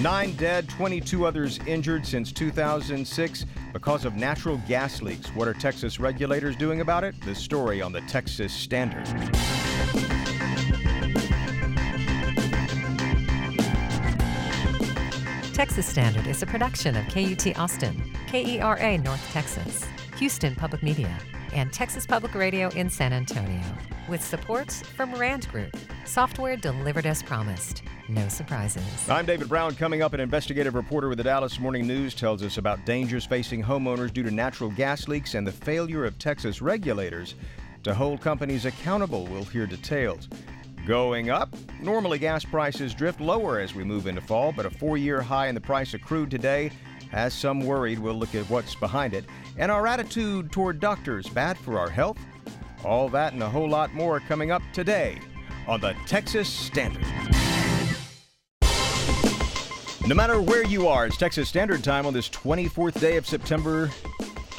Nine dead, 22 others injured since 2006 because of natural gas leaks. What are Texas regulators doing about it? The story on the Texas Standard. Texas Standard is a production of KUT Austin, KERA North Texas, Houston Public Media, and Texas Public Radio in San Antonio, with support from Rand Group, software delivered as promised. No surprises. I'm David Brown. Coming up, an investigative reporter with the Dallas Morning News tells us about dangers facing homeowners due to natural gas leaks and the failure of Texas regulators to hold companies accountable. We'll hear details. Going up, normally gas prices drift lower as we move into fall, but a four year high in the price of crude today has some worried. We'll look at what's behind it. And our attitude toward doctors, bad for our health? All that and a whole lot more coming up today on the Texas Standard. No matter where you are, it's Texas Standard Time on this 24th day of September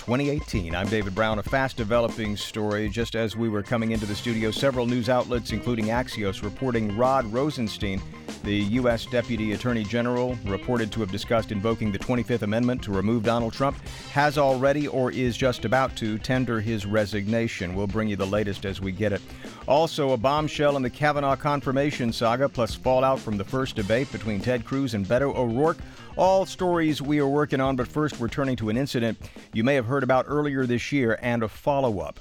2018. I'm David Brown. A fast developing story. Just as we were coming into the studio, several news outlets, including Axios, reporting Rod Rosenstein, the U.S. Deputy Attorney General, reported to have discussed invoking the 25th Amendment to remove Donald Trump, has already or is just about to tender his resignation. We'll bring you the latest as we get it. Also, a bombshell in the Kavanaugh confirmation saga, plus fallout from the first debate between Ted Cruz and Beto O'Rourke. All stories we are working on, but first we're turning to an incident you may have heard about earlier this year and a follow up.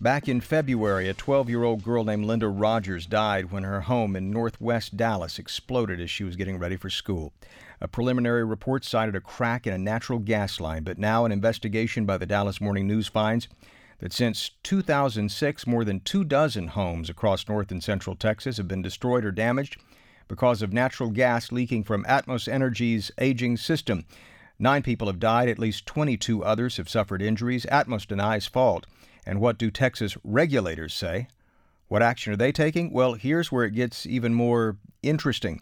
Back in February, a 12 year old girl named Linda Rogers died when her home in northwest Dallas exploded as she was getting ready for school. A preliminary report cited a crack in a natural gas line, but now an investigation by the Dallas Morning News finds that since 2006, more than two dozen homes across north and central Texas have been destroyed or damaged because of natural gas leaking from Atmos Energy's aging system. Nine people have died, at least 22 others have suffered injuries. Atmos denies fault. And what do Texas regulators say? What action are they taking? Well, here's where it gets even more interesting.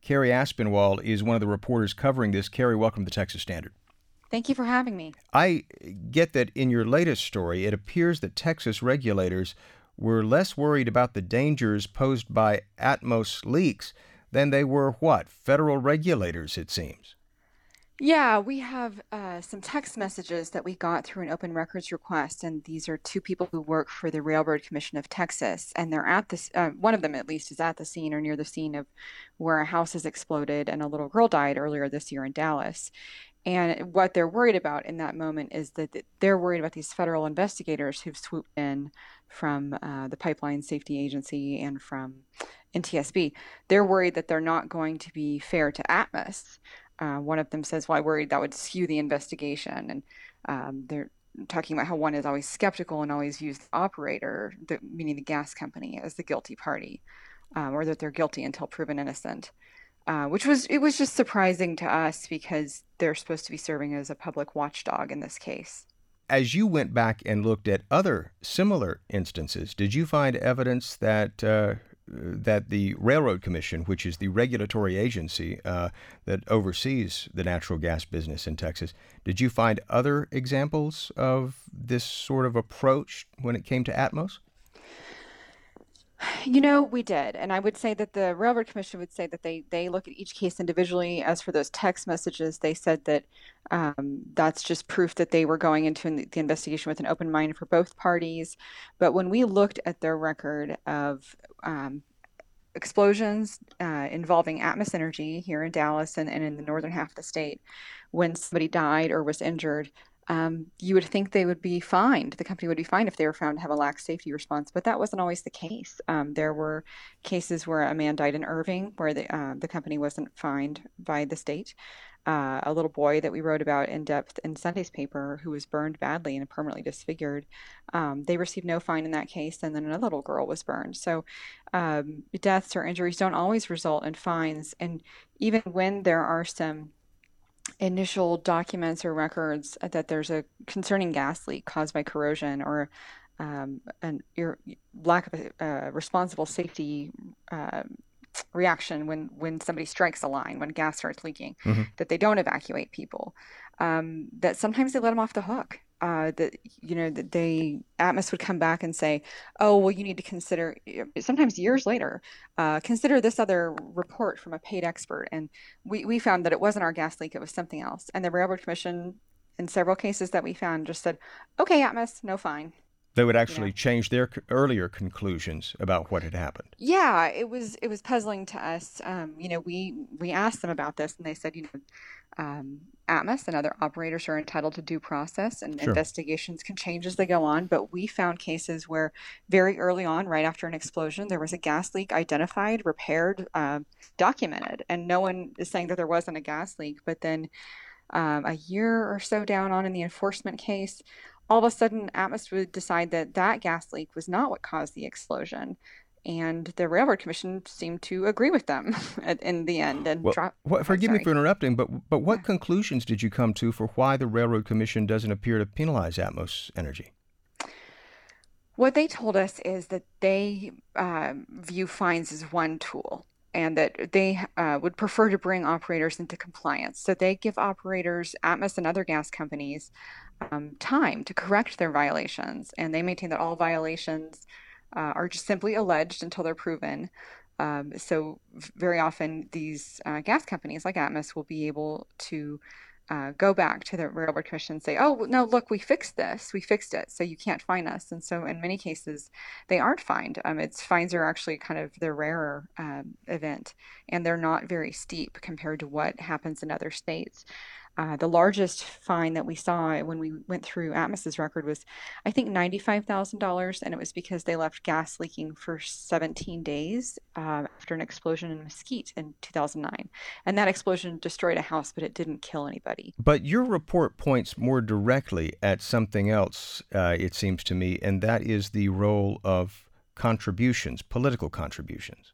Cary Aspinwall is one of the reporters covering this. Cary, welcome to the Texas Standard. Thank you for having me. I get that in your latest story, it appears that Texas regulators were less worried about the dangers posed by Atmos leaks than they were what? Federal regulators, it seems. Yeah, we have uh, some text messages that we got through an open records request, and these are two people who work for the Railroad Commission of Texas, and they're at this. Uh, one of them, at least, is at the scene or near the scene of where a house has exploded and a little girl died earlier this year in Dallas. And what they're worried about in that moment is that they're worried about these federal investigators who've swooped in from uh, the Pipeline Safety Agency and from NTSB. They're worried that they're not going to be fair to Atmos. Uh, one of them says, "Well, I worried that would skew the investigation," and um, they're talking about how one is always skeptical and always views the operator, the, meaning the gas company, as the guilty party, um, or that they're guilty until proven innocent. Uh, which was it was just surprising to us because they're supposed to be serving as a public watchdog in this case. As you went back and looked at other similar instances, did you find evidence that uh, that the Railroad Commission, which is the regulatory agency uh, that oversees the natural gas business in Texas, did you find other examples of this sort of approach when it came to Atmos? You know, we did. And I would say that the Railroad Commission would say that they, they look at each case individually. As for those text messages, they said that um, that's just proof that they were going into the investigation with an open mind for both parties. But when we looked at their record of um, explosions uh, involving Atmos Energy here in Dallas and, and in the northern half of the state, when somebody died or was injured, um, you would think they would be fined. The company would be fined if they were found to have a lax safety response, but that wasn't always the case. Um, there were cases where a man died in Irving, where the uh, the company wasn't fined by the state. Uh, a little boy that we wrote about in depth in Sunday's paper who was burned badly and permanently disfigured. Um, they received no fine in that case, and then another little girl was burned. So, um, deaths or injuries don't always result in fines, and even when there are some initial documents or records that there's a concerning gas leak caused by corrosion or um, an ir- lack of a uh, responsible safety uh, reaction when when somebody strikes a line when gas starts leaking mm-hmm. that they don't evacuate people um, that sometimes they let them off the hook uh, that you know that they Atmos would come back and say, "Oh, well, you need to consider." Sometimes years later, uh, consider this other report from a paid expert, and we we found that it wasn't our gas leak; it was something else. And the Railroad Commission, in several cases that we found, just said, "Okay, Atmos, no fine." They would actually change their earlier conclusions about what had happened. Yeah, it was it was puzzling to us. Um, you know, we we asked them about this, and they said, you know, um, Atmos and other operators are entitled to due process, and sure. investigations can change as they go on. But we found cases where very early on, right after an explosion, there was a gas leak identified, repaired, uh, documented, and no one is saying that there wasn't a gas leak. But then um, a year or so down on in the enforcement case, all of a sudden Atmos would decide that that gas leak was not what caused the explosion. And the Railroad Commission seemed to agree with them in the end. And well, drop, what, forgive me for interrupting, but but what yeah. conclusions did you come to for why the Railroad Commission doesn't appear to penalize Atmos Energy? What they told us is that they uh, view fines as one tool and that they uh, would prefer to bring operators into compliance. So they give operators, Atmos and other gas companies, um, time to correct their violations, and they maintain that all violations uh, are just simply alleged until they're proven. Um, so very often these uh, gas companies like Atmos will be able to uh, go back to the railroad commission and say, "Oh no, look, we fixed this. We fixed it, so you can't fine us." And so, in many cases, they aren't fined. Um, its fines are actually kind of the rarer um, event, and they're not very steep compared to what happens in other states. Uh, the largest fine that we saw when we went through Atmos's record was, I think, $95,000, and it was because they left gas leaking for 17 days uh, after an explosion in Mesquite in 2009. And that explosion destroyed a house, but it didn't kill anybody. But your report points more directly at something else, uh, it seems to me, and that is the role of contributions, political contributions.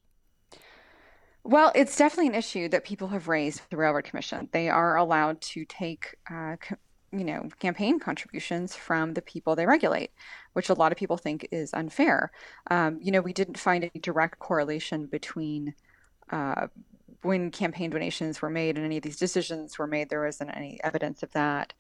Well, it's definitely an issue that people have raised with the Railroad Commission. They are allowed to take, uh, co- you know, campaign contributions from the people they regulate, which a lot of people think is unfair. Um, you know, we didn't find any direct correlation between uh, when campaign donations were made and any of these decisions were made. There wasn't any evidence of that.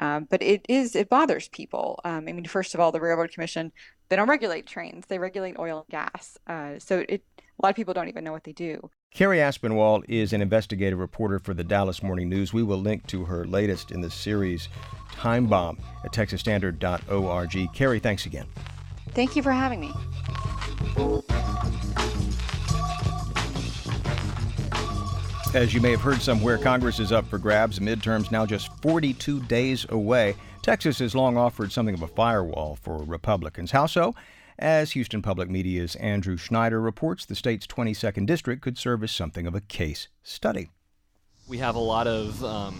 Um, but it is it bothers people. Um, I mean, first of all, the Railroad Commission they don't regulate trains; they regulate oil and gas. Uh, so it a lot of people don't even know what they do. Cary Aspinwall is an investigative reporter for the Dallas Morning News. We will link to her latest in the series, Time Bomb, at texasstandard.org. Cary, thanks again. Thank you for having me. As you may have heard somewhere, Congress is up for grabs. Midterms now just 42 days away. Texas has long offered something of a firewall for Republicans. How so? As Houston Public Media's Andrew Schneider reports, the state's 22nd district could serve as something of a case study. We have a lot of um,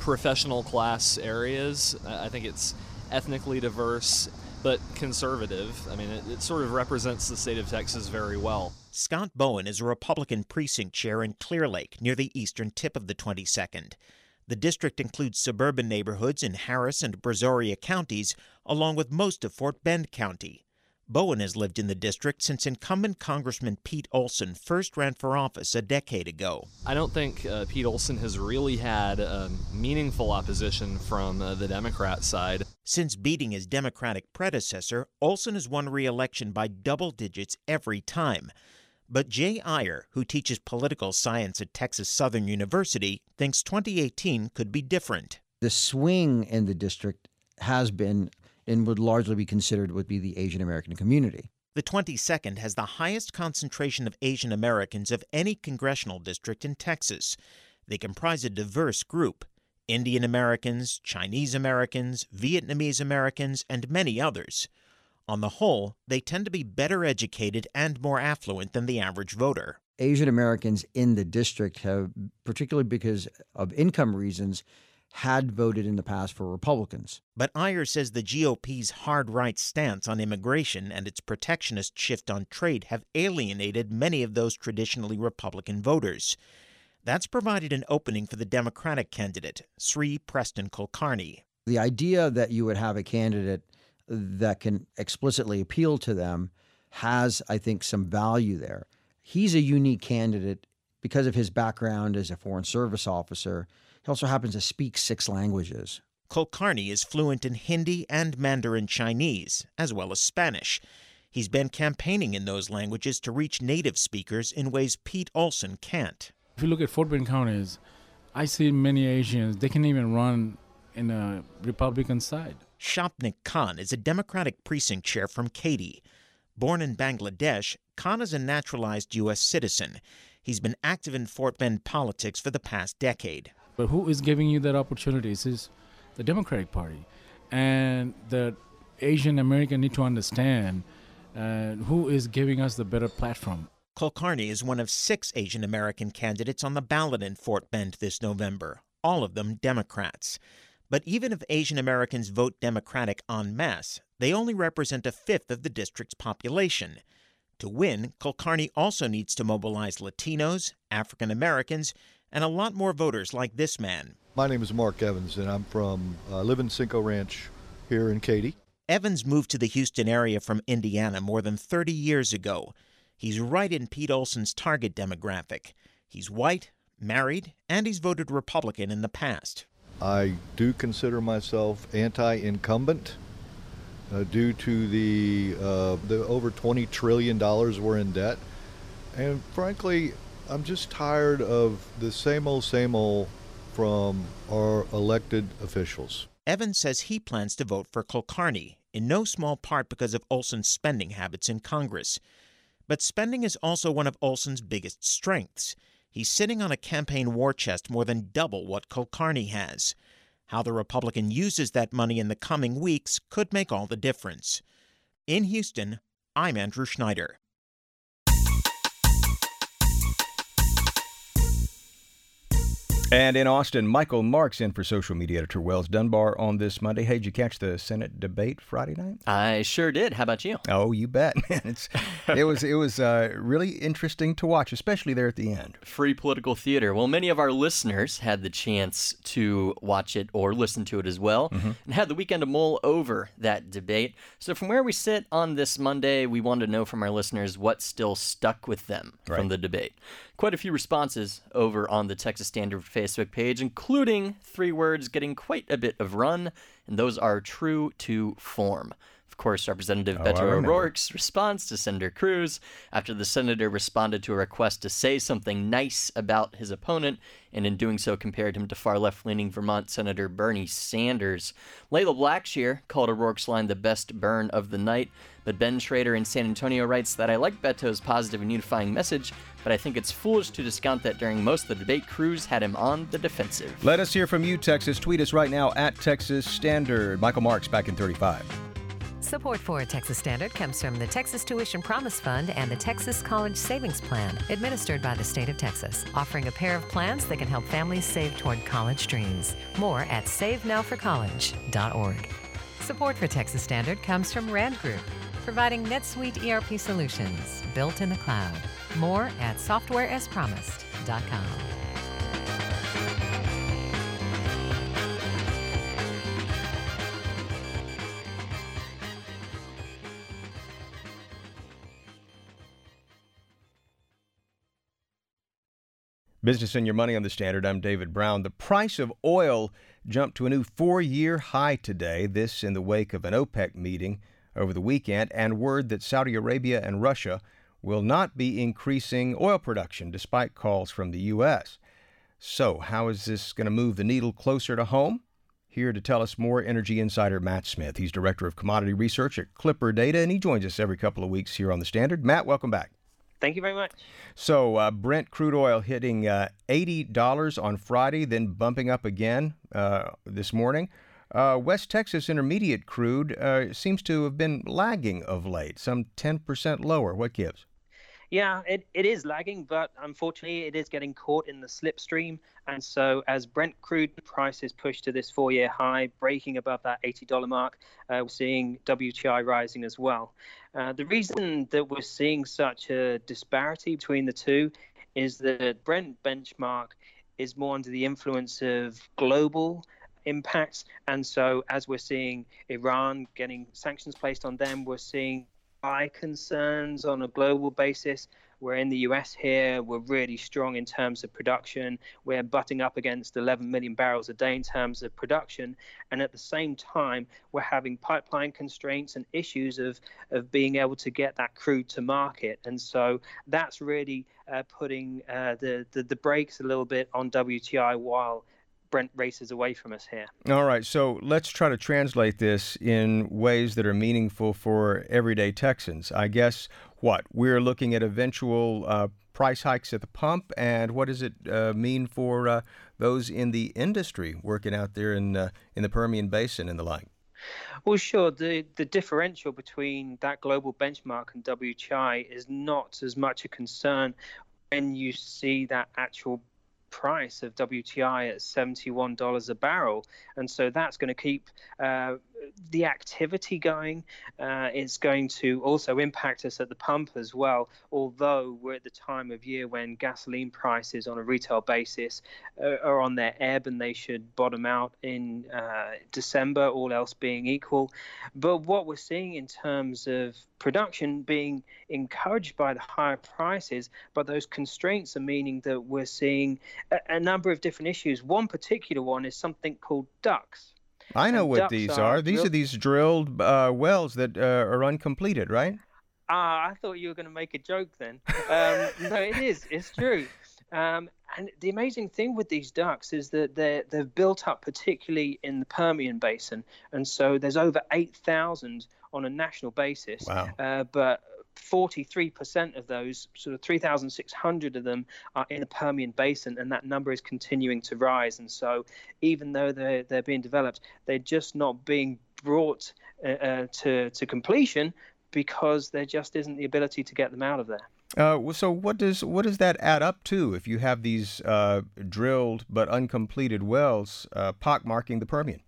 professional class areas. I think it's ethnically diverse, but conservative. I mean, it, it sort of represents the state of Texas very well. Scott Bowen is a Republican precinct chair in Clear Lake, near the eastern tip of the 22nd. The district includes suburban neighborhoods in Harris and Brazoria counties, along with most of Fort Bend County. Bowen has lived in the district since incumbent Congressman Pete Olson first ran for office a decade ago. I don't think uh, Pete Olson has really had um, meaningful opposition from uh, the Democrat side. Since beating his Democratic predecessor, Olson has won re election by double digits every time. But Jay Aiyer, who teaches political science at Texas Southern University, thinks 2018 could be different. The swing in the district has been and would largely be considered would be the Asian American community. The 22nd has the highest concentration of Asian Americans of any congressional district in Texas. They comprise a diverse group Indian Americans, Chinese Americans, Vietnamese Americans, and many others. On the whole, they tend to be better educated and more affluent than the average voter. Asian Americans in the district have, particularly because of income reasons, had voted in the past for Republicans. But Aiyer says the GOP's hard right stance on immigration and its protectionist shift on trade have alienated many of those traditionally Republican voters. That's provided an opening for the Democratic candidate, Sri Preston Kulkarni. The idea that you would have a candidate that can explicitly appeal to them has, I think, some value there. He's a unique candidate because of his background as a Foreign Service officer he also happens to speak six languages. Kulkarni is fluent in Hindi and Mandarin Chinese, as well as Spanish. He's been campaigning in those languages to reach native speakers in ways Pete Olson can't. If you look at Fort Bend counties, I see many Asians, they can't even run in a Republican side. Shopnik Khan is a Democratic precinct chair from Katy. Born in Bangladesh, Khan is a naturalized U.S. citizen. He's been active in Fort Bend politics for the past decade. But who is giving you that opportunity? Is the Democratic Party. And the Asian American need to understand uh, who is giving us the better platform. Kulkarni is one of six Asian American candidates on the ballot in Fort Bend this November, all of them Democrats. But even if Asian Americans vote Democratic en masse, they only represent a fifth of the district's population. To win, Kulkarni also needs to mobilize Latinos, African Americans, and a lot more voters like this man. My name is Mark Evans, and I'm from uh, live in Cinco Ranch here in Katy. Evans moved to the Houston area from Indiana more than 30 years ago. He's right in Pete Olson's target demographic. He's white, married, and he's voted Republican in the past. I do consider myself anti-incumbent uh, due to the uh, the over 20 trillion dollars we're in debt, and frankly, I'm just tired of the same old, same old from our elected officials. Evans says he plans to vote for Kulkarni, in no small part because of Olson's spending habits in Congress. But spending is also one of Olson's biggest strengths. He's sitting on a campaign war chest more than double what Kulkarni has. How the Republican uses that money in the coming weeks could make all the difference. In Houston, I'm Andrew Schneider. And in Austin, Michael Marks in for social media editor Wells Dunbar on this Monday. Hey, did you catch the Senate debate Friday night? I sure did. How about you? Oh, you bet, man. It's it was it was uh, really interesting to watch, especially there at the end. Free political theater. Well, many of our listeners had the chance to watch it or listen to it as well, mm-hmm. and had the weekend to mull over that debate. So, from where we sit on this Monday, we wanted to know from our listeners what still stuck with them right. from the debate quite a few responses over on the Texas Standard Facebook page, including three words getting quite a bit of run, and those are true to form. Of course, Representative oh, Beto O'Rourke's response to Senator Cruz after the senator responded to a request to say something nice about his opponent, and in doing so compared him to far left leaning Vermont Senator Bernie Sanders. Layla Blackshear called O'Rourke's line the best burn of the night, but Ben Schrader in San Antonio writes that I like Beto's positive and unifying message, but I think it's foolish to discount that during most of the debate, Cruz had him on the defensive. Let us hear from you, Texas. Tweet us right now at Texas Standard. Michael Marks back in 35. Support for Texas Standard comes from the Texas Tuition Promise Fund and the Texas College Savings Plan, administered by the state of Texas, offering a pair of plans that can help families save toward college dreams. More at SaveNowForCollege.org. Support for Texas Standard comes from Rand Group, providing NetSuite ERP solutions built in the cloud. More at softwareaspromised.com. Business and Your Money on the Standard. I'm David Brown. The price of oil jumped to a new four year high today, this in the wake of an OPEC meeting over the weekend and word that Saudi Arabia and Russia will not be increasing oil production despite calls from the U.S. So, how is this going to move the needle closer to home? Here to tell us more, Energy Insider Matt Smith. He's Director of Commodity Research at Clipper Data, and he joins us every couple of weeks here on the Standard. Matt, welcome back. Thank you very much. So, uh, Brent crude oil hitting uh, $80 on Friday, then bumping up again uh, this morning. Uh, West Texas Intermediate crude uh, seems to have been lagging of late, some 10% lower. What gives? Yeah, it, it is lagging, but unfortunately, it is getting caught in the slipstream. And so, as Brent crude prices push to this four year high, breaking above that $80 mark, uh, we're seeing WTI rising as well. Uh, the reason that we're seeing such a disparity between the two is that Brent benchmark is more under the influence of global impacts. And so, as we're seeing Iran getting sanctions placed on them, we're seeing high concerns on a global basis We're in the US here. We're really strong in terms of production. We're butting up against 11 million barrels a day in terms of production. And at the same time, we're having pipeline constraints and issues of, of being able to get that crude to market. And so that's really uh, putting uh, the, the, the brakes a little bit on WTI while Brent races away from us here. All right, so let's try to translate this in ways that are meaningful for everyday Texans. I guess what we're looking at eventual uh, price hikes at the pump, and what does it uh, mean for uh, those in the industry working out there in uh, in the Permian Basin and the like? Well, sure. The the differential between that global benchmark and WTI is not as much a concern when you see that actual price of WTI at $71 a barrel. And so that's going to keep uh, the activity going. Uh, it's going to also impact us at the pump as well, although we're at the time of year when gasoline prices on a retail basis uh, are on their ebb and they should bottom out in uh, December, all else being equal. But what we're seeing in terms of production being encouraged by the higher prices, but those constraints are meaning that we're seeing a, a number of different issues. One particular one is something called DUCs. I know what these are are. These are these drilled uh, wells that uh, are uncompleted, right? Ah, I thought you were going to make a joke then. Um, no, it is. It's true. Um, and the amazing thing with these DUCs is that they're they've built up particularly in the Permian Basin, and so there's over eight thousand on a national basis. Wow. Uh, but 43% of those, sort of 3,600 of them, are in the Permian Basin, and that number is continuing to rise. And so, even though they're they're being developed, they're just not being brought uh, uh, to to completion because there just isn't the ability to get them out of there. Uh, so what does what does that add up to if you have these uh, drilled but uncompleted wells uh, pockmarking the Permian?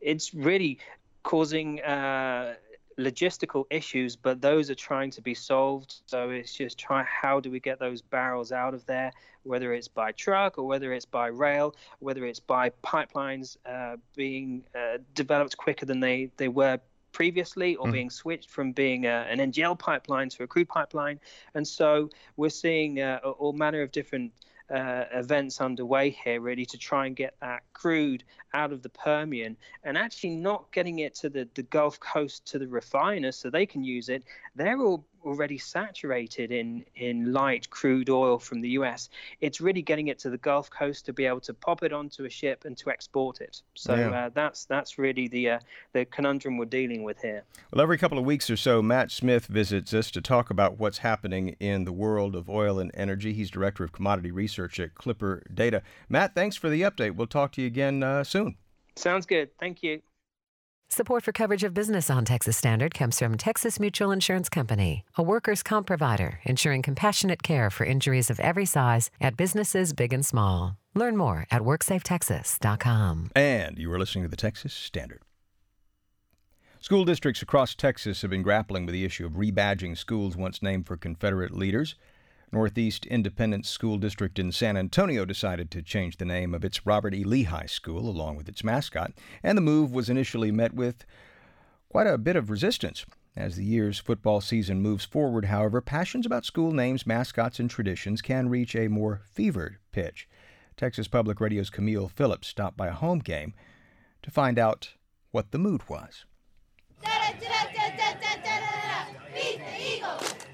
It's really causing uh, logistical issues, but those are trying to be solved. So it's just try how do we get those barrels out of there, whether it's by truck or whether it's by rail, whether it's by pipelines uh, being uh, developed quicker than they, they were previously or Mm. being switched from being uh, an NGL pipeline to a crude pipeline. And so we're seeing uh, all manner of different uh, events underway here, really, to try and get that crude out of the Permian and actually not getting it to the, the Gulf Coast to the refiners so they can use it. They're all already saturated in, in light crude oil from the US. It's really getting it to the Gulf Coast to be able to pop it onto a ship and to export it. So Yeah. uh, that's that's really the uh, the conundrum we're dealing with here. Well, every couple of weeks or so, Matt Smith visits us to talk about what's happening in the world of oil and energy. He's director of commodity research at Clipper Data. Matt, thanks for the update. We'll talk to you again uh, soon. Sounds good. Thank you. Support for coverage of business on Texas Standard comes from Texas Mutual Insurance Company, a workers' comp provider ensuring compassionate care for injuries of every size at businesses big and small. Learn more at WorksafeTexas.com. And you are listening to the Texas Standard. School districts across Texas have been grappling with the issue of rebadging schools once named for Confederate leaders. Northeast Independent School District in San Antonio decided to change the name of its Robert E. Lee High School along with its mascot, and the move was initially met with quite a bit of resistance. As the year's football season moves forward, however, passions about school names, mascots, and traditions can reach a more fevered pitch. Texas Public Radio's Camille Phillips stopped by a home game to find out what the mood was.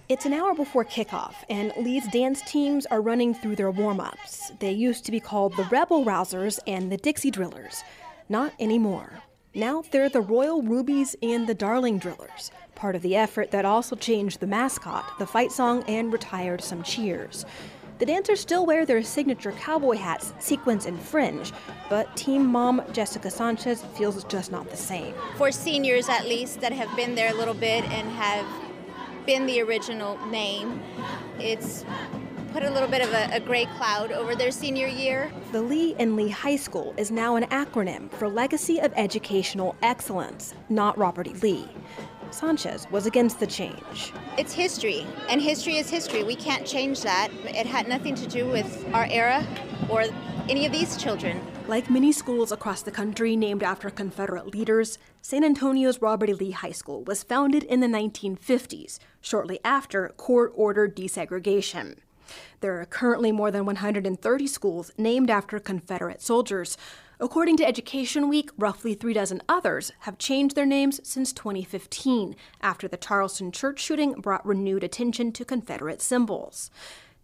It's an hour before kickoff, and Lee's dance teams are running through their warm ups. They used to be called the Rebel Rousers and the Dixie Drillers. Not anymore. Now they're the Royal Rubies and the Darling Drillers, part of the effort that also changed the mascot, the fight song, and retired some cheers. The dancers still wear their signature cowboy hats, sequins, and fringe, but team mom Jessica Sanchez feels it's just not the same. for seniors at least that have been there a little bit and have been the original name. It's put a little bit of a, a gray cloud over their senior year. The Lee and Lee High School is now an acronym for Legacy of Educational Excellence, not Robert E. Lee. Sanchez was against the change. It's history, and history is history. We can't change that. It had nothing to do with our era. or any of these children. Like many schools across the country named after Confederate leaders, San Antonio's Robert E. Lee High School was founded in the 1950s, shortly after court ordered desegregation. There are currently more than 130 schools named after Confederate soldiers. According to Education Week, roughly three dozen others have changed their names since 2015, after the Charleston church shooting brought renewed attention to Confederate symbols.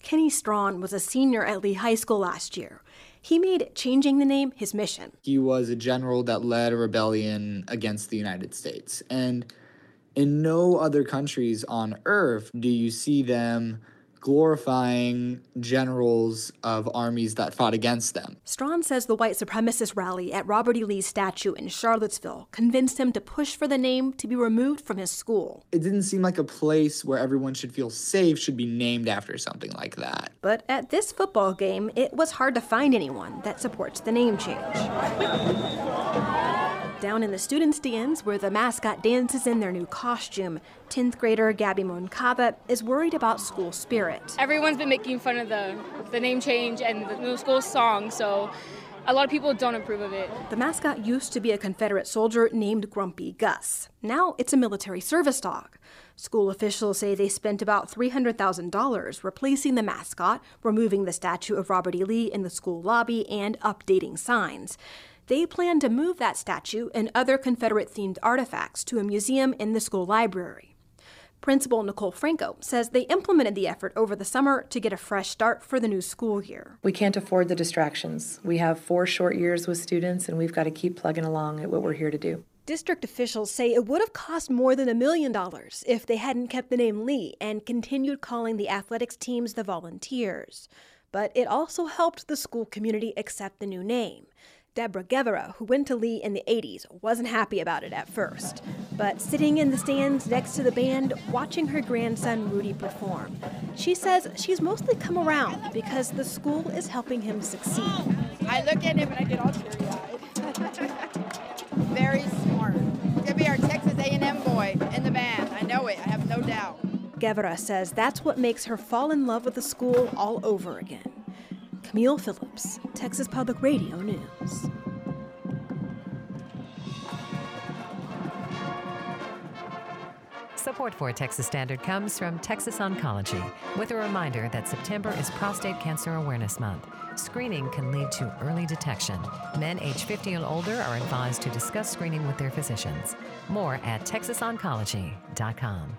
Kenny Strawn was a senior at Lee High School last year. He made changing the name his mission. He was a general that led a rebellion against the United States. And in no other countries on earth do you see them glorifying generals of armies that fought against them. Strawn says the white supremacist rally at Robert E. Lee's statue in Charlottesville convinced him to push for the name to be removed from his school. It didn't seem like a place where everyone should feel safe should be named after something like that. But at this football game, it was hard to find anyone that supports the name change. Down in the student stands, where the mascot dances in their new costume, 10th grader Gabby Moncada is worried about school spirit. Everyone's been making fun of the, the name change and the new school song, so a lot of people don't approve of it. The mascot used to be a Confederate soldier named Grumpy Gus. Now it's a military service dog. School officials say they spent about $300,000 replacing the mascot, removing the statue of Robert E. Lee in the school lobby, and updating signs. They plan to move that statue and other Confederate themed artifacts to a museum in the school library. Principal Nicole Franco says they implemented the effort over the summer to get a fresh start for the new school year. We can't afford the distractions. We have four short years with students, and we've got to keep plugging along at what we're here to do. District officials say it would have cost more than a million dollars if they hadn't kept the name Lee and continued calling the athletics teams the Volunteers. But it also helped the school community accept the new name. Deborah Guevara, who went to Lee in the 80s, wasn't happy about it at first. But sitting in the stands next to the band, watching her grandson Rudy perform, she says she's mostly come around because the school is helping him succeed. I look at him and I get all teary-eyed. Very smart. Gonna be our Texas A&M boy in the band. I know it. I have no doubt. Guevara says that's what makes her fall in love with the school all over again. Camille Phillips, Texas Public Radio News. Support for Texas Standard comes from Texas Oncology, with a reminder that September is Prostate Cancer Awareness Month. Screening can lead to early detection. Men age 50 and older are advised to discuss screening with their physicians. More at texasoncology.com.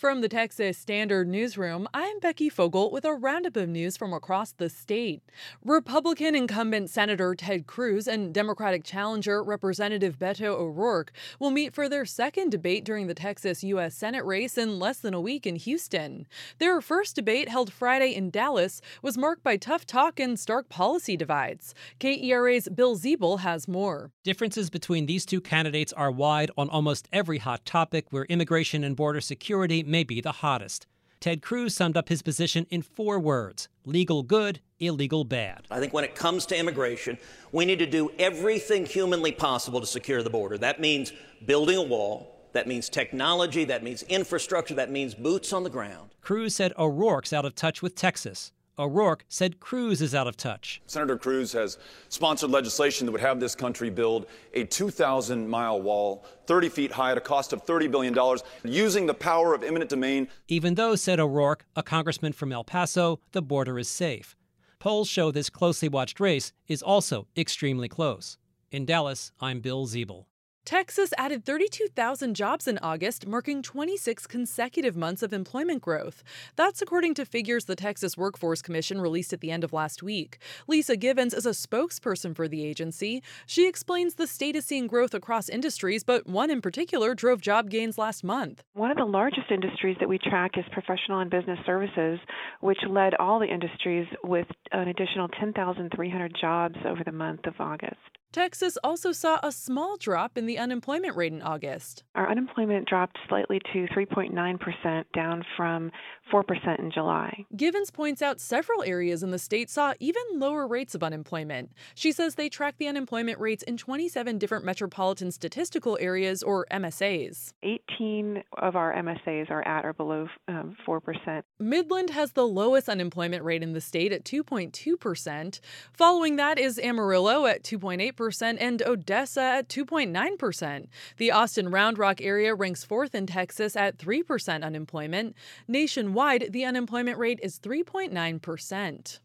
From the Texas Standard Newsroom, I'm Becky Fogel with a roundup of news from across the state. Republican incumbent Senator Ted Cruz and Democratic challenger Representative Beto O'Rourke will meet for their second debate during the Texas U.S. Senate race in less than a week in Houston. Their first debate, held Friday in Dallas, was marked by tough talk and stark policy divides. KERA's Bill Zeeble has more. Differences between these two candidates are wide on almost every hot topic where immigration and border security may be the hottest. Ted Cruz summed up his position in four words legal good, illegal bad. I think when it comes to immigration, we need to do everything humanly possible to secure the border. That means building a wall, that means technology, that means infrastructure, that means boots on the ground. Cruz said O'Rourke's out of touch with Texas. O'Rourke said Cruz is out of touch. Senator Cruz has sponsored legislation that would have this country build a 2,000 mile wall, 30 feet high, at a cost of $30 billion, using the power of eminent domain. Even though, said O'Rourke, a congressman from El Paso, the border is safe. Polls show this closely watched race is also extremely close. In Dallas, I'm Bill Zeeble. Texas added 32,000 jobs in August, marking 26 consecutive months of employment growth. That's according to figures the Texas Workforce Commission released at the end of last week. Lisa Givens is a spokesperson for the agency. She explains the state is seeing growth across industries, but one in particular drove job gains last month. One of the largest industries that we track is professional and business services, which led all the industries with an additional 10,300 jobs over the month of August. Texas also saw a small drop in the unemployment rate in August. Our unemployment dropped slightly to 3.9%, down from 4% in July. Givens points out several areas in the state saw even lower rates of unemployment. She says they track the unemployment rates in 27 different metropolitan statistical areas, or MSAs. 18 of our MSAs are at or below um, 4%. Midland has the lowest unemployment rate in the state at 2.2%. Following that is Amarillo at 2.8% and Odessa at 2.9%. The Austin Round Rock area ranks fourth in Texas at 3% unemployment. Nationwide, the unemployment rate is 3.9%.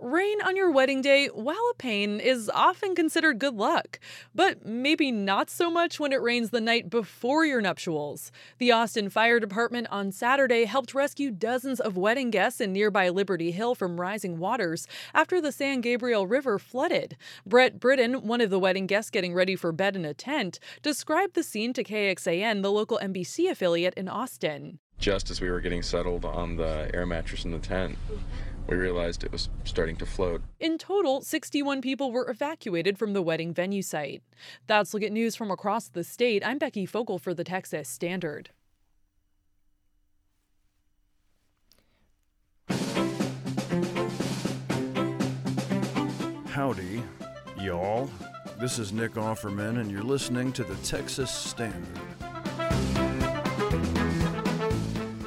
Rain on your wedding day, while a pain, is often considered good luck, but maybe not so much when it rains the night before your nuptials. The Austin Fire Department on Saturday helped rescue dozens of wedding guests in nearby Liberty Hill from rising waters after the San Gabriel River flooded. Brett Britton, one of the wedding guests getting ready for bed in a tent, described the scene to KXAN, the local NBC affiliate in Austin. Just as we were getting settled on the air mattress in the tent, we realized it was starting to float. In total, 61 people were evacuated from the wedding venue site. That's Look at News from across the state. I'm Becky Fogel for the Texas Standard. Howdy, y'all. This is Nick Offerman, and you're listening to the Texas Standard.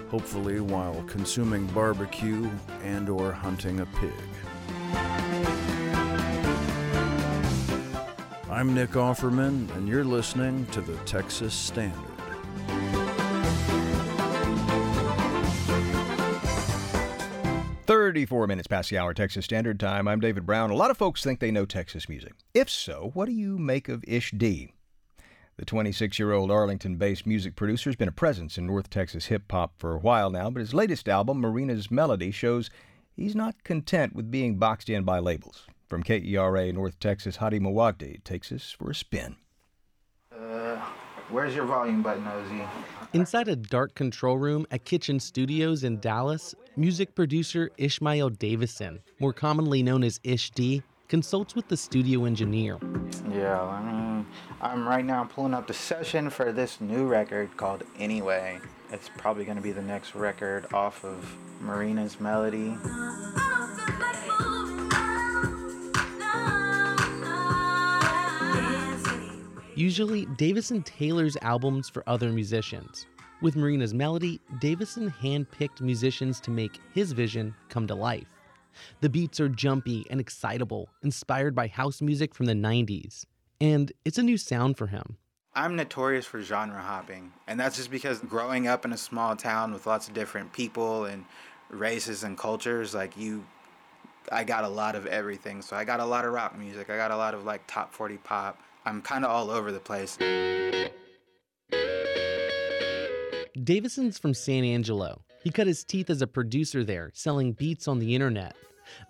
Hopefully while consuming barbecue and or hunting a pig. I'm Nick Offerman and you're listening to the Texas Standard. Thirty-four minutes past the hour, Texas Standard Time. I'm David Brown. A lot of folks think they know Texas music. If so, what do you make of Ish D? The 26 year old Arlington based music producer has been a presence in North Texas hip hop for a while now, but his latest album, Marina's Melody, shows he's not content with being boxed in by labels. From KERA North Texas, Hady Mawajdeh takes us for a spin. Uh, where's your volume button, Ozzy? Inside a dark control room at Kitchen Studios in Dallas, music producer Ishmael Davison, more commonly known as Ish D, consults with the studio engineer. Yeah, I mean, I'm right now pulling up the session for this new record called Anyway. It's probably going to be the next record off of Marina's Melody. Usually, Davison tailors albums for other musicians. With Marina's Melody, Davison handpicked musicians to make his vision come to life. The beats are jumpy and excitable, inspired by house music from the 90s. And it's a new sound for him. I'm notorious for genre hopping, and that's just because growing up in a small town with lots of different people and races and cultures, like you, I got a lot of everything. So I got a lot of rock music, I got a lot of like top 40 pop. I'm kind of all over the place. Davison's from San Angelo. He cut his teeth as a producer there, selling beats on the internet.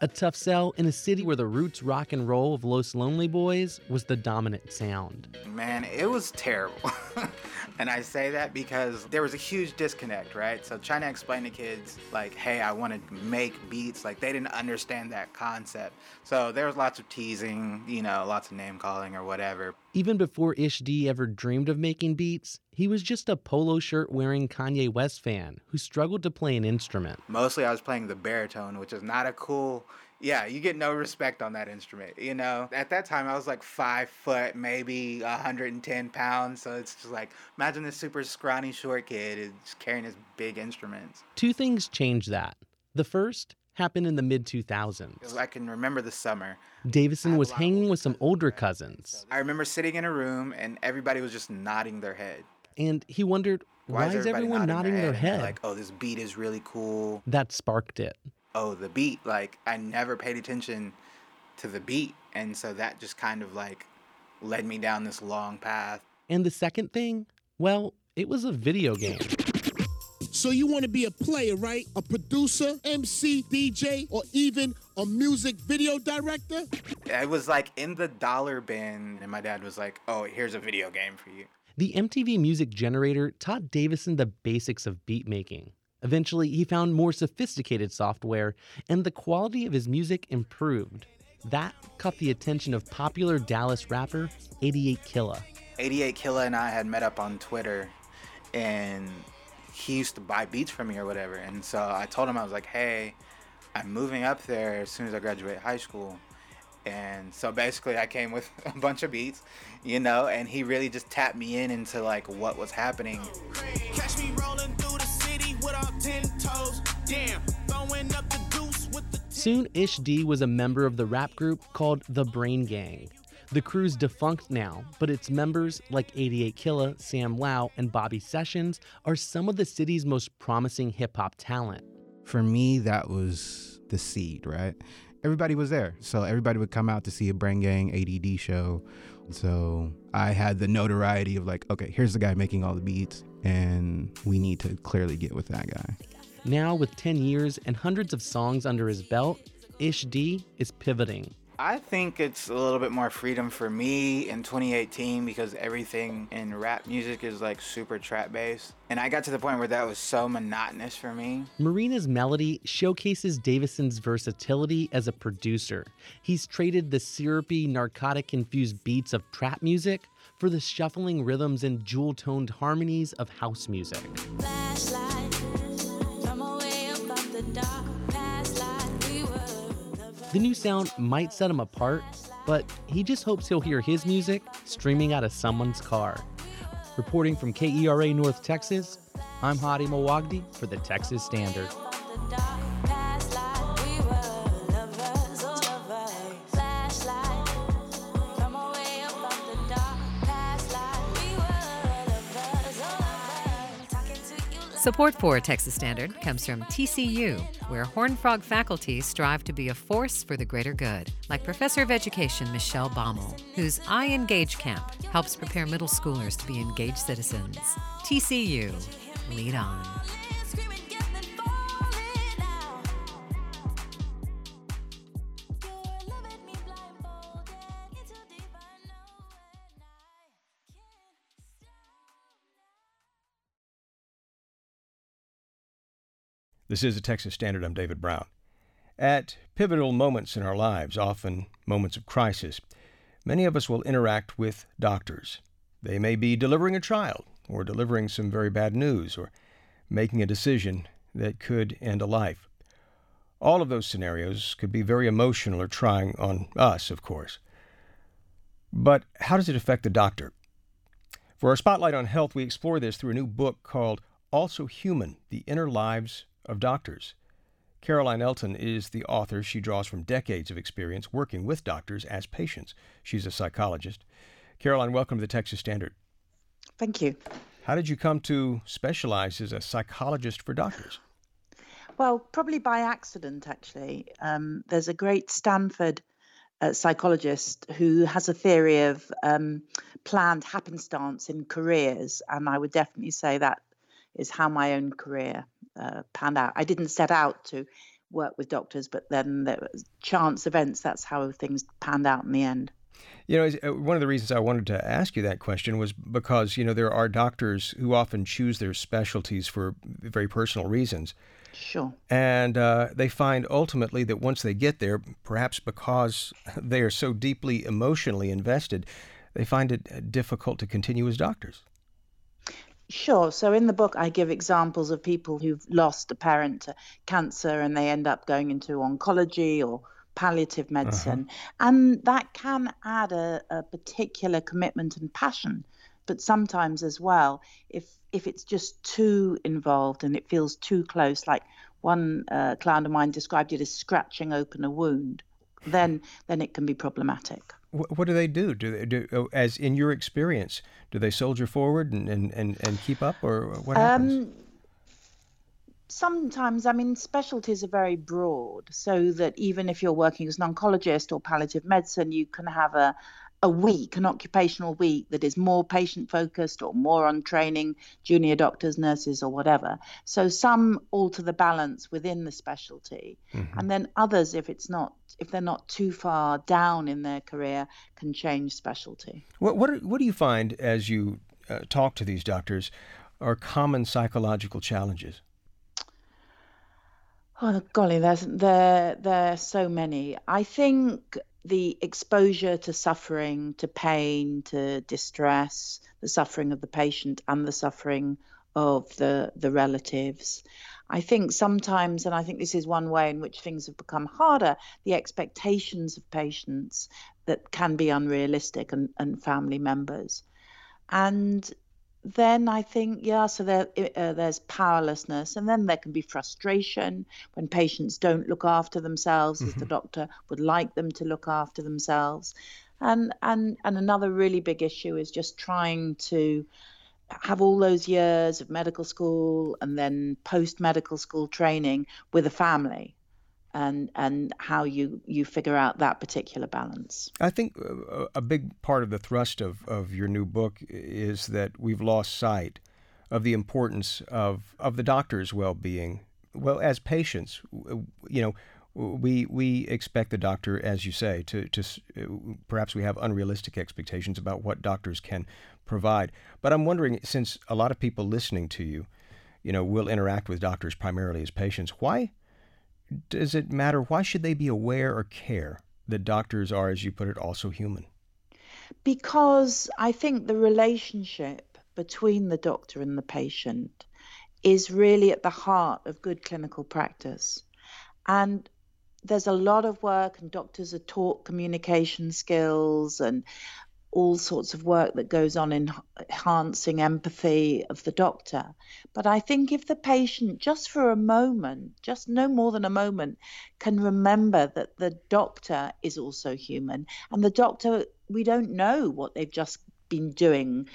A tough sell in a city where the roots rock and roll of Los Lonely Boys was the dominant sound. Man, it was terrible. and I say that because there was a huge disconnect, right? So trying to explain to kids, like, hey, I want to make beats, like, they didn't understand that concept. So there was lots of teasing, you know, lots of name calling or whatever. Even before Ish D ever dreamed of making beats, he was just a polo shirt wearing Kanye West fan who struggled to play an instrument. Mostly I was playing the baritone, which is not a cool yeah, you get no respect on that instrument. You know, at that time I was like five foot, maybe 110 pounds. So it's just like, imagine this super scrawny short kid is carrying his big instruments. Two things changed that. The first happened in the mid 2000s. I can remember the summer. Davison was hanging with some older cousins. I remember sitting in a room and everybody was just nodding their head. And he wondered, why, why is, everyone nodding, their, their head? head? Like, oh, this beat is really cool. That sparked it. Oh the beat like i never paid attention to the beat. And so that just kind of like led me down this long path. And the second thing well it was a video game. So you want to be a player right? A producer mc dj or even a music video director? It was like in the dollar bin and my dad was like oh here's a video game for you the mtv music generator taught davison the basics of beat making Eventually, he found more sophisticated software, and the quality of his music improved. That caught the attention of popular Dallas rapper 88 Killa. 88 Killa and I had met up on Twitter, and he used to buy beats from me or whatever. And so I told him, I was like, hey, I'm moving up there as soon as I graduate high school. And so basically, I came with a bunch of beats, you know, and he really just tapped me in into like what was happening. Catch me rolling through the city without 10 toes. Damn, throwing up the deuce with the. Soon, Ish D was a member of the rap group called The Brain Gang. The crew's defunct now, but its members, like 88 Killa, Sam Lao, and Bobby Sessions, are some of the city's most promising hip hop talent. For me, that was the seed, right? Everybody was there. So everybody would come out to see a Brain Gang ADD show. So I had the notoriety of like, okay, here's the guy making all the beats, and we need to clearly get with that guy. Now, with 10 years and hundreds of songs under his belt, Ish D is pivoting. I think it's a little bit more freedom for me in 2018 because everything in rap music is like super trap based. And I got to the point where that was so monotonous for me. Marina's melody showcases Davison's versatility as a producer. He's traded the syrupy, narcotic infused beats of trap music for the shuffling rhythms and jewel toned harmonies of house music. The new sound might set him apart, but he just hopes he'll hear his music streaming out of someone's car. Reporting from KERA North Texas, I'm Hady Mawajdeh for the Texas Standard. Support for Texas Standard comes from TCU, where Horn Frog faculty strive to be a force for the greater good, like Professor of Education Michelle Bauml, whose I Engage Camp helps prepare middle schoolers to be engaged citizens. TCU, lead on. This is the Texas Standard. I'm David Brown. At pivotal moments in our lives, often moments of crisis, many of us will interact with doctors. They may be delivering a child, or delivering some very bad news, or making a decision that could end a life. All of those scenarios could be very emotional or trying on us, of course. But how does it affect the doctor? For our spotlight on health, we explore this through a new book called Also Human The Inner Lives of doctors. Caroline Elton is the author. She draws from decades of experience working with doctors as patients. She's a psychologist. Caroline, welcome to the Texas Standard. Thank you. How did you come to specialize as a psychologist for doctors? Well, probably by accident, actually. Um, there's a great Stanford uh, psychologist who has a theory of um, planned happenstance in careers, and I would definitely say that is how my own career uh, panned out. I didn't set out to work with doctors, but then there was chance events. That's how things panned out in the end. You know, uh, one of the reasons I wanted to ask you that question was because, you know, there are doctors who often choose their specialties for very personal reasons. Sure. And uh, they find ultimately that once they get there, perhaps because they are so deeply emotionally invested, they find it uh, difficult to continue as doctors. Sure. So in the book, I give examples of people who've lost a parent to cancer and they end up going into oncology or palliative uh-huh. medicine. Uh-huh. And that can add a, a particular commitment and passion. But sometimes as well, if if it's just too involved and it feels too close, like one uh, client of mine described it as scratching open a wound, then then it can be problematic. What, what do they do? Do they do oh, as in your experience? Do they soldier forward and and, and, and keep up, or what happens? Um, sometimes, I mean, specialties are very broad, so that even if you're working as an oncologist or palliative medicine, you can have a, a week, an occupational week that is more patient focused or more on training junior doctors, nurses, or whatever. So some alter the balance within the specialty, mm-hmm. and then others, if it's not, if they're not too far down in their career, can change specialty. What what, what do you find as you uh, talk to these doctors are common psychological challenges? Oh golly, there's there there are so many. I think the exposure to suffering, to pain, to distress, the suffering of the patient and the suffering of the the relatives. I think sometimes, and I think this is one way in which things have become harder, the expectations of patients that can be unrealistic and, and family members. And then I think, yeah, so there, uh, there's powerlessness, and then there can be frustration when patients don't look after themselves mm-hmm. as the mm-hmm. doctor would like them to look after themselves. And, and, and another really big issue is just trying to have all those years of medical school and then post medical school training with a family and and how you you figure out that particular balance. I think uh, a big part of the thrust of, of your new book is that we've lost sight of the importance of of the doctor's well-being. Well, as patients, you know, we we expect the doctor, as you say, to to perhaps we have unrealistic expectations about what doctors can provide. But I'm wondering, since a lot of people listening to you, you know, will interact with doctors primarily as patients, why does it matter? Why should they be aware or care that doctors are, as you put it, also human? Because I think the relationship between the doctor and the patient is really at the heart of good clinical practice. And there's a lot of work, and doctors are taught communication skills and all sorts of work that goes on in enhancing empathy of the doctor. But I think if the patient, just for a moment, just no more than a moment, can remember that the doctor is also human and the doctor, we don't know what they've just been doing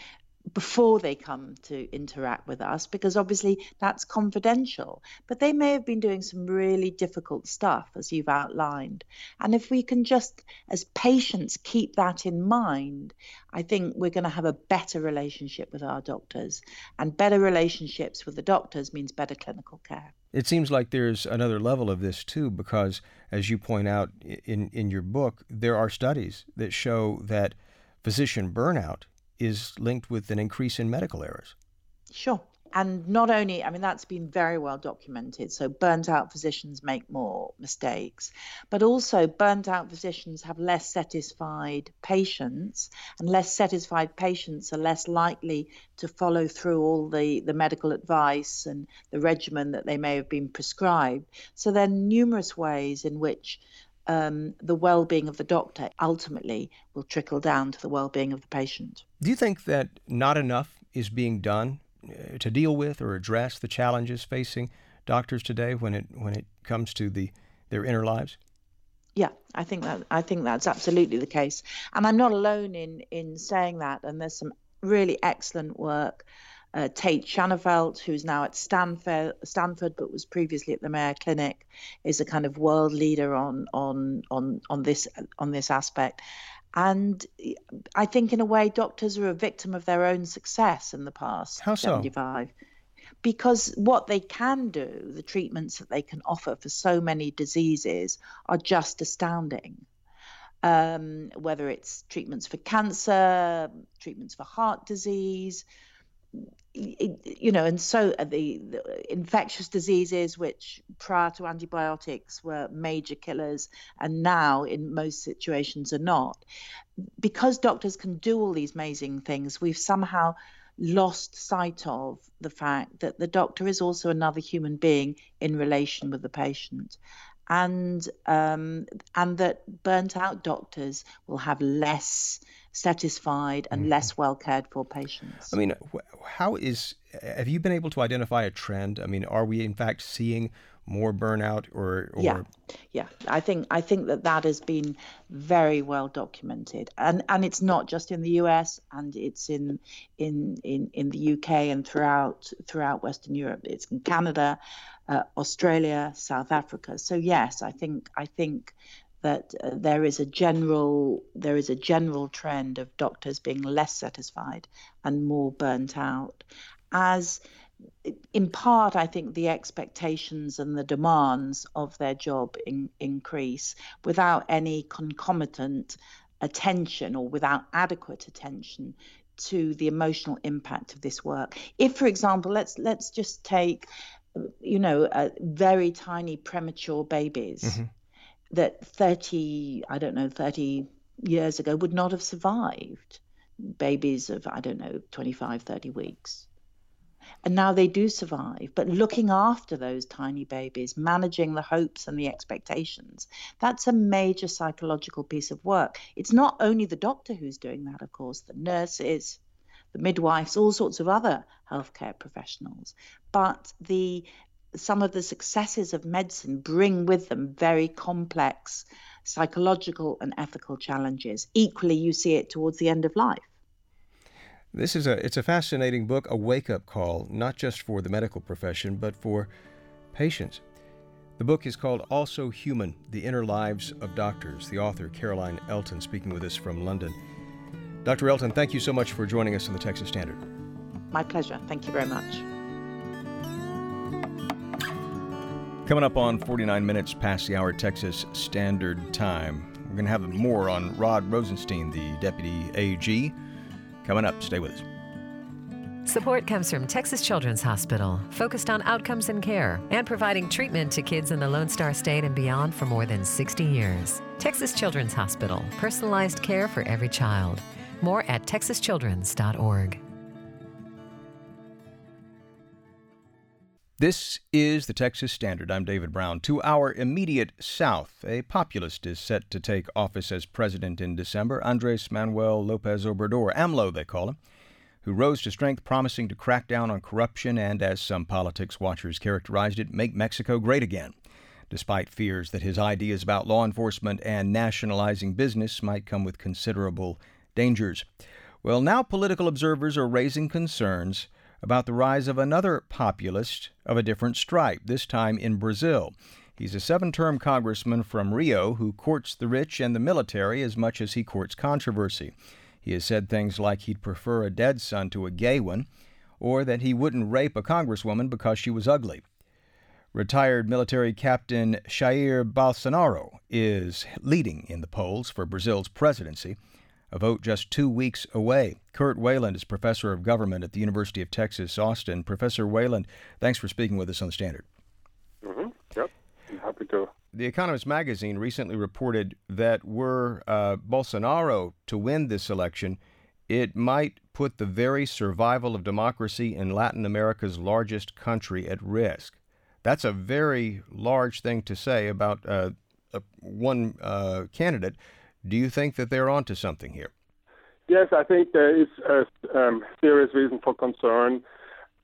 before they come to interact with us because obviously that's confidential. But they may have been doing some really difficult stuff, as you've outlined. And if we can just, as patients, keep that in mind, I think we're going to have a better relationship with our doctors. And better relationships with the doctors means better clinical care. It seems like there's another level of this too, because as you point out in, in your book, there are studies that show that physician burnout is linked with an increase in medical errors. Sure. And not only, I mean, that's been very well documented. So, burnt out physicians make more mistakes, but also burnt out physicians have less satisfied patients, and less satisfied patients are less likely to follow through all the, the medical advice and the regimen that they may have been prescribed. So, there are numerous ways in which um, the well-being of the doctor ultimately will trickle down to the well-being of the patient. Do you think that not enough is being done uh, to deal with or address the challenges facing doctors today when it when it comes to the their inner lives? Yeah, I think that I think that's absolutely the case, and I'm not alone in in saying that. And there's some really excellent work uh, Tait Shanafelt, who's now at Stanford, Stanford, but was previously at the Mayo Clinic, is a kind of world leader on on on on this on this aspect. And I think, in a way, doctors are a victim of their own success in the past How so? 75. Because what they can do, the treatments that they can offer for so many diseases, are just astounding. Um, whether it's treatments for cancer, treatments for heart disease, you know, and so the, the, infectious diseases, which prior to antibiotics were major killers, and now in most situations are not. Because doctors can do all these amazing things, we've somehow lost sight of the fact that the doctor is also another human being in relation with the patient. And um, and that burnt out doctors will have less satisfied and mm-hmm. less well cared for patients. I mean, how is have you been able to identify a trend? I mean, are we in fact seeing more burnout or, or, yeah yeah i think i think that that has been very well documented and and it's not just in the us and it's in in in, in the uk and throughout throughout western europe it's in canada uh, australia south africa so yes i think i think that uh, there is a general there is a general trend of doctors being less satisfied and more burnt out. As in part i think the expectations and the demands of their job in, increase without any concomitant attention or without adequate attention to the emotional impact of this work. If for example let's let's just take you know uh, very tiny premature babies. Mm-hmm that 30, I don't know, 30 years ago would not have survived babies of, I don't know, 25, 30 weeks. And now they do survive. But looking after those tiny babies, managing the hopes and the expectations, that's a major psychological piece of work. It's not only the doctor who's doing that, of course, the nurses, the midwives, all sorts of other healthcare professionals. But the some of the successes of medicine bring with them very complex psychological and ethical challenges. Equally, you see it towards the end of life. This is a it's a fascinating book, a wake-up call, not just for the medical profession, but for patients. The book is called Also Human: The Inner Lives of Doctors. The author Caroline Elton speaking with us from London. Dr. Elton, thank you so much for joining us on the Texas Standard. My pleasure. Thank you very much. Coming up on 49 minutes past the hour Texas Standard Time. We're going to have more on Rod Rosenstein, the Deputy AG. Coming up, stay with us. Support comes from Texas Children's Hospital, focused on outcomes and care and providing treatment to kids in the Lone Star State and beyond for more than 60 years. Texas Children's Hospital, personalized care for every child. More at texaschildrens.org. This is the Texas Standard. I'm David Brown. To our immediate south, a populist is set to take office as president in December. Andres Manuel Lopez Obrador, AMLO they call him, who rose to strength promising to crack down on corruption and, as some politics watchers characterized it, make Mexico great again. Despite fears that his ideas about law enforcement and nationalizing business might come with considerable dangers. Well, now political observers are raising concerns about the rise of another populist of a different stripe, this time in Brazil. He's a seven term congressman from Rio who courts the rich and the military as much as he courts controversy. He has said things like he'd prefer a dead son to a gay one, or that he wouldn't rape a congresswoman because she was ugly. Retired military captain Jair Bolsonaro is leading in the polls for Brazil's presidency a vote just two weeks away. Kurt Weyland is professor of government at the University of Texas, Austin. Professor Weyland, thanks for speaking with us on the Standard. Mm-hmm. Yep, I'm happy to. The Economist magazine recently reported that were uh, Bolsonaro to win this election, it might put the very survival of democracy in Latin America's largest country at risk. That's a very large thing to say about uh, one uh, candidate. Do you think that they're onto something here? Yes, I think there is a um, serious reason for concern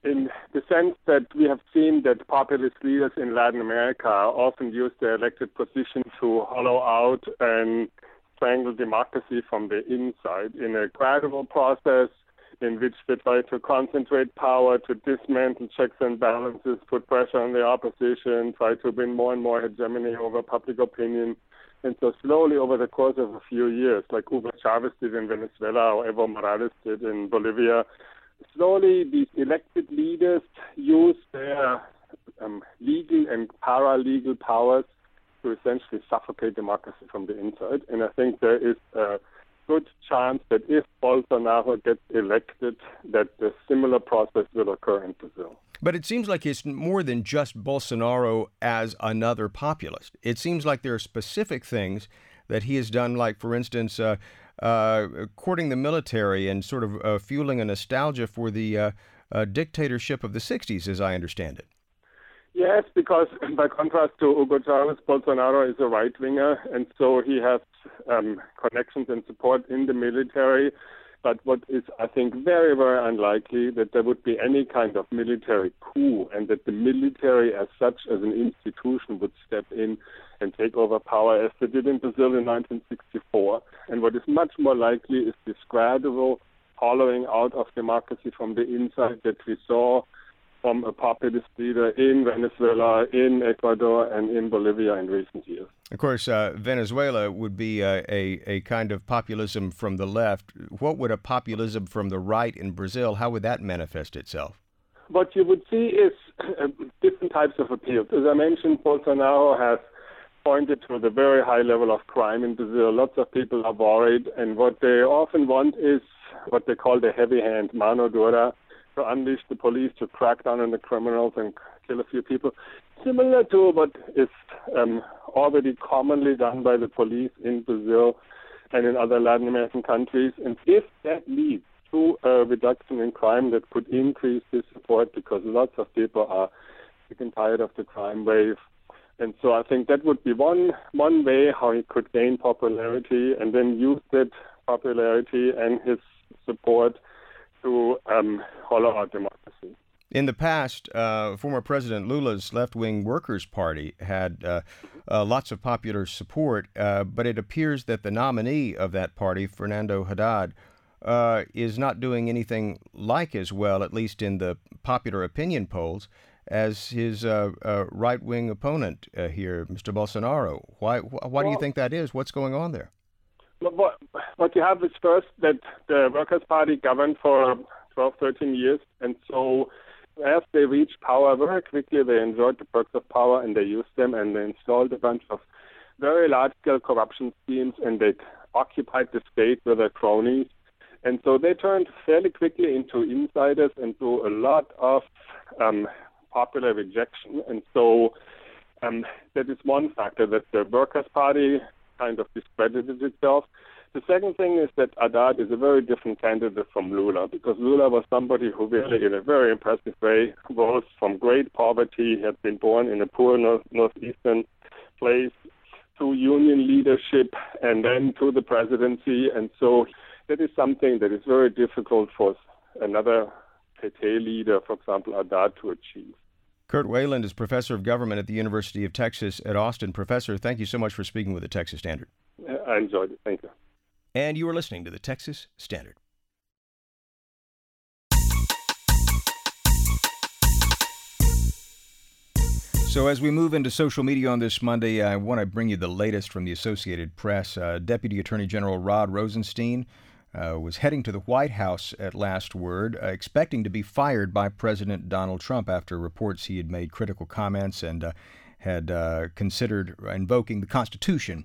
in the sense that we have seen that populist leaders in Latin America often use their elected position to hollow out and strangle democracy from the inside in a gradual process in which they try to concentrate power, to dismantle checks and balances, put pressure on the opposition, try to win more and more hegemony over public opinion. And so slowly over the course of a few years, like Hugo Chavez did in Venezuela or Evo Morales did in Bolivia, slowly these elected leaders use their um, legal and paralegal powers to essentially suffocate democracy from the inside. And I think there is a good chance that if Bolsonaro gets elected, that a similar process will occur in Brazil. But it seems like it's more than just Bolsonaro as another populist. It seems like there are specific things that he has done, like, for instance, uh, uh, courting the military and sort of uh, fueling a nostalgia for the uh, uh, dictatorship of the 60s, as I understand it. Yes, because by contrast to Hugo Chavez, Bolsonaro is a right winger, and so he has um, connections and support in the military. But what is, I think, very, very unlikely that there would be any kind of military coup and that the military as such, as an institution, would step in and take over power as they did in Brazil in 1964. And what is much more likely is this gradual hollowing out of democracy from the inside that we saw from a populist leader in Venezuela, in Ecuador, and in Bolivia in recent years. Of course, uh, Venezuela would be a, a, a, kind of populism from the left. What would a populism from the right in Brazil, how would that manifest itself? What you would see is uh, different types of appeals. As I mentioned, Bolsonaro has pointed to the very high level of crime in Brazil. Lots of people are worried, and what they often want is what they call the heavy hand, mano dura, to unleash the police to crack down on the criminals and kill a few people, similar to what is um, already commonly done by the police in Brazil and in other Latin American countries. And if that leads to a reduction in crime that could increase this support because lots of people are sick and tired of the crime wave. And so I think that would be one one way how he could gain popularity and then use that popularity and his support to um, hollow out democracy. In the past, uh, former President Lula's left wing Workers' Party had uh, uh, lots of popular support, uh, but it appears that the nominee of that party, Fernando Haddad, uh, is not doing anything like as well, at least in the popular opinion polls, as his uh, right wing opponent here, Mr. Bolsonaro. Why, why well, do you think that is? What's going on there? What you have is first that the Workers' Party governed for 12, 13 years, and so as they reached power very quickly, they enjoyed the perks of power and they used them and they installed a bunch of very large scale corruption schemes and they occupied the state with their cronies. And so they turned fairly quickly into insiders and do a lot of um, popular rejection. And so um, that is one factor that the Workers' Party kind of discredited itself. The second thing is that Haddad is a very different candidate from Lula because Lula was somebody who really, in a very impressive way, rose from great poverty, he had been born in a poor north, northeastern place, to union leadership, and then to the presidency. And so that is something that is very difficult for another PT leader, for example, Haddad, to achieve. Kurt Weyland is professor of government at the University of Texas at Austin. Professor, thank you so much for speaking with the Texas Standard. I enjoyed it. Thank you and you are listening to the Texas Standard. So, as we move into social media on this Monday, I want to bring you the latest from the Associated Press. Uh, Deputy Attorney General Rod Rosenstein uh, was heading to the White House at last word, uh, expecting to be fired by President Donald Trump after reports he had made critical comments and uh, had uh, considered invoking the Constitution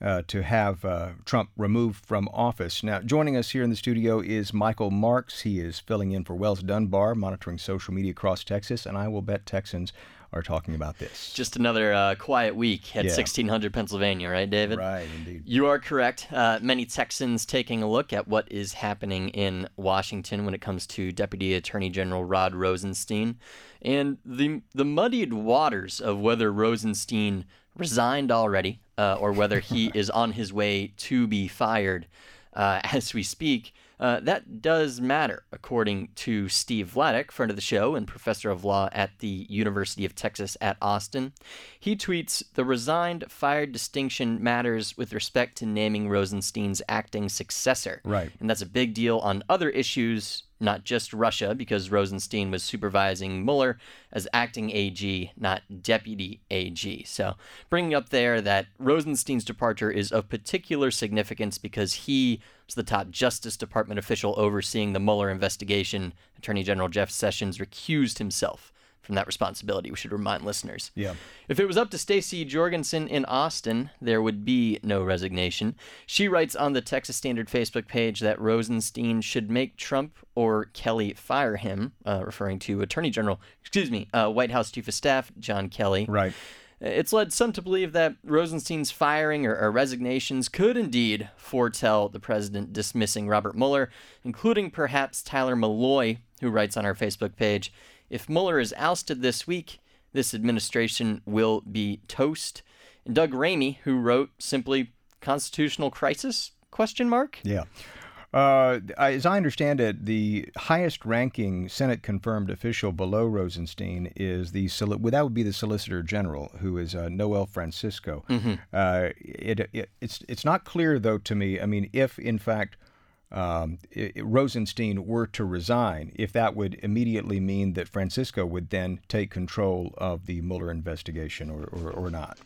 uh, to have uh, Trump removed from office. Now, joining us here in the studio is Michael Marks. He is filling in for Wells Dunbar, monitoring social media across Texas, and I will bet Texans are talking about this. Just another uh, quiet week at yeah. 1600 Pennsylvania, right, David? Right, indeed. You are correct. Uh, many Texans taking a look at what is happening in Washington when it comes to Deputy Attorney General Rod Rosenstein and the the muddied waters of whether Rosenstein resigned already uh, or whether he is on his way to be fired uh, as we speak. Uh, that does matter, according to Steve Vladeck, friend of the show and professor of law at the University of Texas at Austin. He tweets The resigned fired distinction matters with respect to naming Rosenstein's acting successor. Right. And that's a big deal on other issues not just Russia, because Rosenstein was supervising Mueller as acting AG, not deputy AG. So, bringing up there that Rosenstein's departure is of particular significance because he was the top Justice Department official overseeing the Mueller investigation. Attorney General Jeff Sessions recused himself from that responsibility. We should remind listeners. Yeah. If it was up to Stacey Jorgensen in Austin, there would be no resignation. She writes on the Texas Standard Facebook page that Rosenstein should make Trump or Kelly fire him, uh, referring to Attorney General, excuse me, uh, White House Chief of Staff John Kelly. Right. It's led some to believe that Rosenstein's firing or, or, resignations could indeed foretell the president dismissing Robert Mueller, including perhaps Tyler Malloy, who writes on our Facebook page if Mueller is ousted this week, this administration will be toast. And Doug Ramey, who wrote simply "constitutional crisis?" question mark. Yeah. Uh, as I understand it, the highest ranking Senate confirmed official below Rosenstein is the well, that would be the Solicitor General, who is uh, Noel Francisco. Mm-hmm. Uh, it, it, it's it's not clear though to me. I mean, if in fact um, it, Rosenstein were to resign, if that would immediately mean that Francisco would then take control of the Mueller investigation or, or, or, not.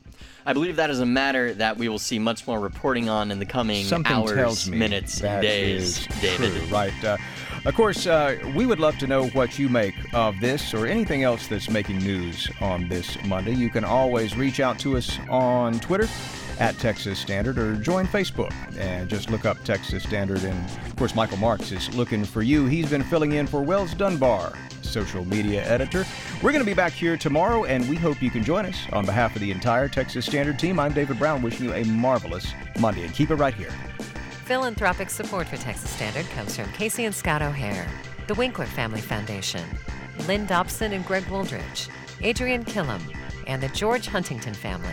I believe that is a matter that we will see much more reporting on in the coming Something hours, minutes, days, David. True, right. Uh, of course, uh, we would love to know what you make of this or anything else that's making news on this Monday. You can always reach out to us on Twitter at Texas Standard or join Facebook and just look up Texas Standard. And of course, Michael Marks is looking for you. He's been filling in for Wells Dunbar, social media editor. We're going to be back here tomorrow, and we hope you can join us. On behalf of the entire Texas Standard team, I'm David Brown, wishing you a marvelous Monday. And keep it right here. Philanthropic support for Texas Standard comes from Casey and Scott O'Hare, the Winkler Family Foundation, Lynn Dobson and Greg Wooldridge, Adrian Killam, and the George Huntington family.